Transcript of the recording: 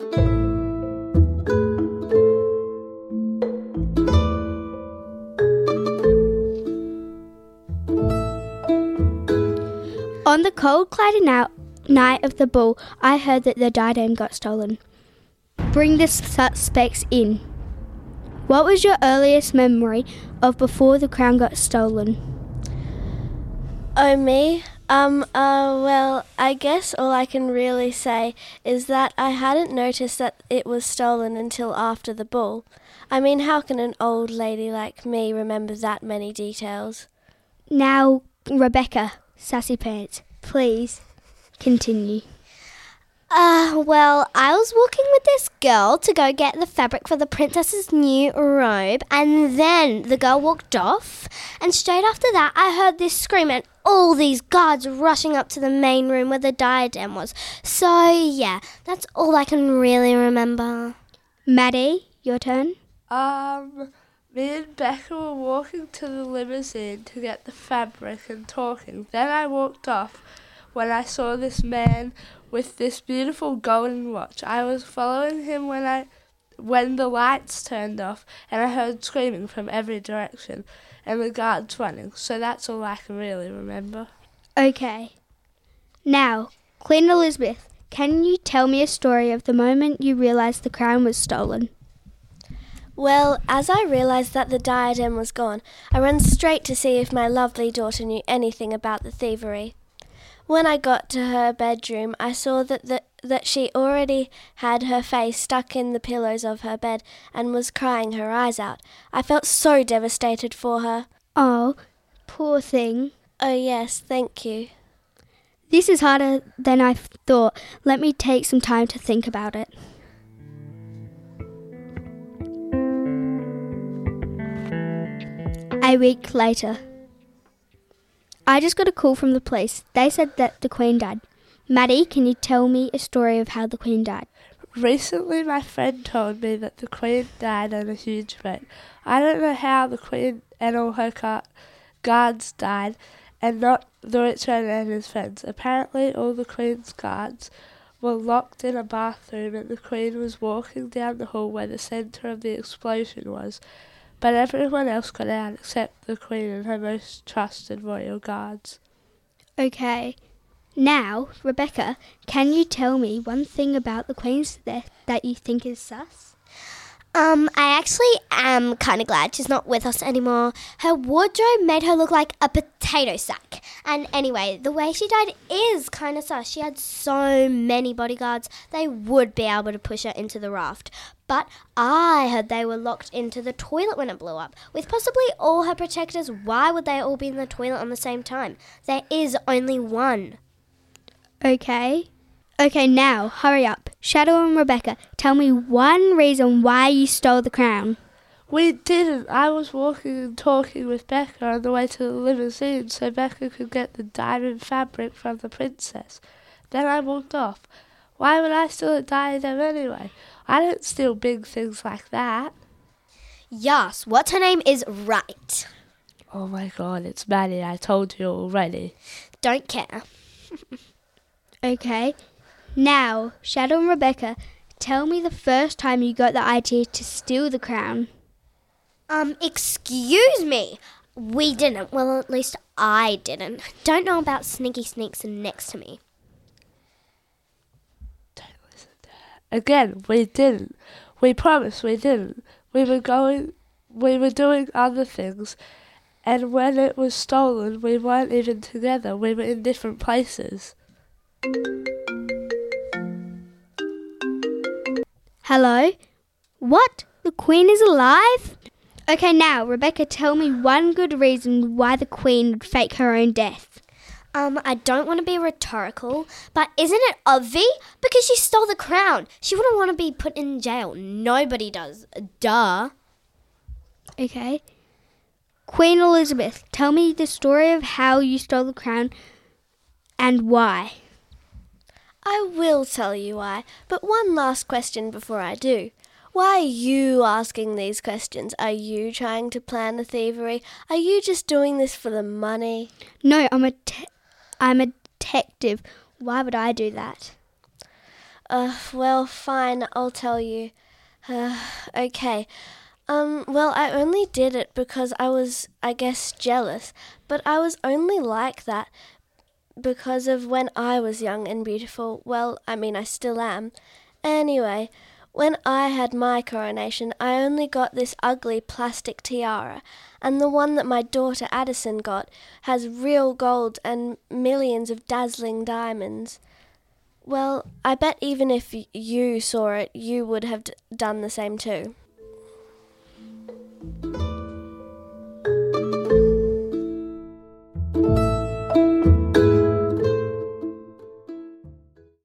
On the cold, cloudy now- night of the ball, I heard that the diadem got stolen. Bring the suspects in. What was your earliest memory of before the crown got stolen? Oh, me? Um, uh, well, I guess all I can really say is that I hadn't noticed that it was stolen until after the ball. I mean, how can an old lady like me remember that many details? Now, Rebecca, Sassy Pants, please continue. Uh, well, I was walking with this girl to go get the fabric for the princess's new robe, and then the girl walked off. And straight after that, I heard this scream and all these guards rushing up to the main room where the diadem was. So, yeah, that's all I can really remember. Maddie, your turn. Um, me and Becca were walking to the limousine to get the fabric and talking. Then I walked off when I saw this man with this beautiful golden watch. I was following him when I when the lights turned off and I heard screaming from every direction and the guards running. So that's all I can really remember. Okay. Now, Queen Elizabeth, can you tell me a story of the moment you realised the crown was stolen? Well, as I realised that the diadem was gone, I ran straight to see if my lovely daughter knew anything about the thievery. When I got to her bedroom, I saw that the, that she already had her face stuck in the pillows of her bed and was crying her eyes out. I felt so devastated for her. Oh, poor thing. Oh, yes, thank you. This is harder than I thought. Let me take some time to think about it. A week later. I just got a call from the police. They said that the Queen died. Maddie, can you tell me a story of how the Queen died? Recently, my friend told me that the Queen died in a huge fight. I don't know how the Queen and all her guards died, and not the rich man and his friends. Apparently, all the Queen's guards were locked in a bathroom, and the Queen was walking down the hall where the centre of the explosion was. But everyone else got out except the Queen and her most trusted royal guards. Okay. Now, Rebecca, can you tell me one thing about the Queen's death that you think is sus? Um, I actually am kind of glad she's not with us anymore. Her wardrobe made her look like a potato sack. And anyway, the way she died is kind of sus. She had so many bodyguards, they would be able to push her into the raft. But I heard they were locked into the toilet when it blew up. With possibly all her protectors, why would they all be in the toilet on the same time? There is only one. Okay. Okay, now, hurry up. Shadow and Rebecca, tell me one reason why you stole the crown. We didn't. I was walking and talking with Becca on the way to the limousine so Becca could get the diamond fabric from the princess. Then I walked off. Why would I steal a diadem anyway? I don't steal big things like that. Yes, what's her name is right. Oh my god, it's Maddie. I told you already. Don't care. Okay. Now, Shadow and Rebecca, tell me the first time you got the idea to steal the crown. Um, excuse me. We didn't. Well, at least I didn't. Don't know about sneaky sneaks next to me. Don't listen to her. Again, we didn't. We promised we didn't. We were going, we were doing other things, and when it was stolen, we weren't even together. We were in different places. Hello? What? The Queen is alive? Okay, now, Rebecca, tell me one good reason why the Queen would fake her own death. Um, I don't want to be rhetorical, but isn't it obvious? Because she stole the crown. She wouldn't want to be put in jail. Nobody does. Duh. Okay. Queen Elizabeth, tell me the story of how you stole the crown and why. I will tell you why, but one last question before I do. Why are you asking these questions? Are you trying to plan the thievery? Are you just doing this for the money? No, I'm a te- I'm a detective. Why would I do that? Uh, well, fine, I'll tell you. Uh, okay. Um, well, I only did it because I was, I guess, jealous. But I was only like that because of when I was young and beautiful. Well, I mean, I still am. Anyway, when I had my coronation, I only got this ugly plastic tiara, and the one that my daughter Addison got has real gold and millions of dazzling diamonds. Well, I bet even if you saw it, you would have d- done the same too.